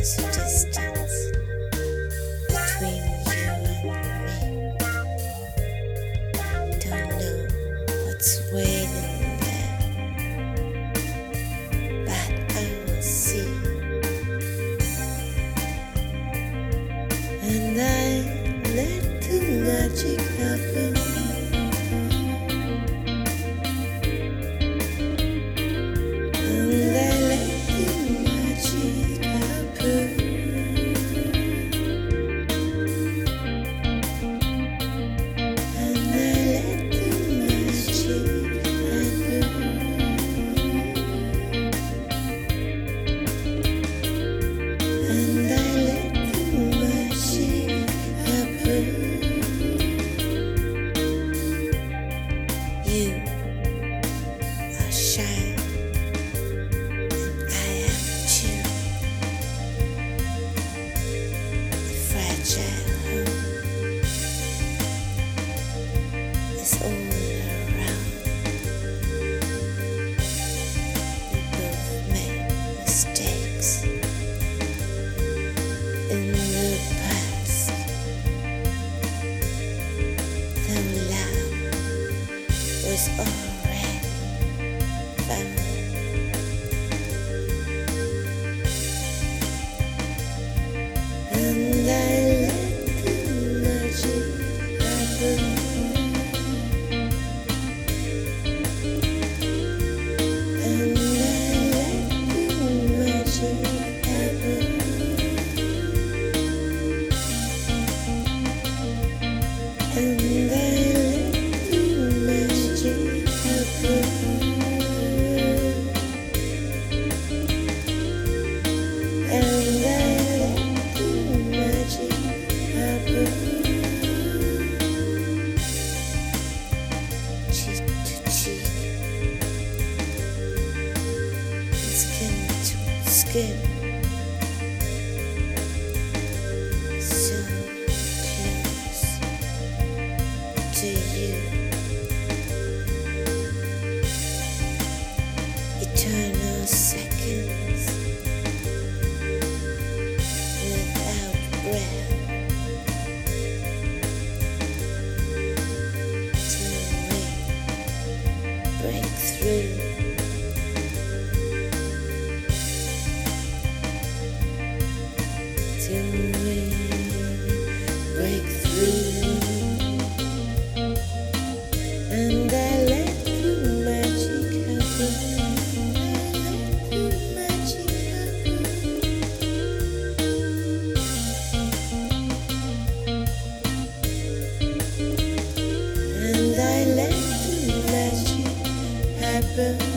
distance between you and me. Don't know what's waiting there, but I will see. And I let the magic happen. Was already uh, to And